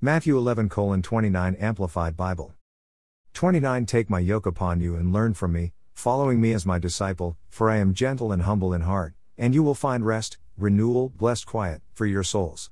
Matthew 11 29 Amplified Bible. 29 Take my yoke upon you and learn from me, following me as my disciple, for I am gentle and humble in heart, and you will find rest, renewal, blessed quiet, for your souls.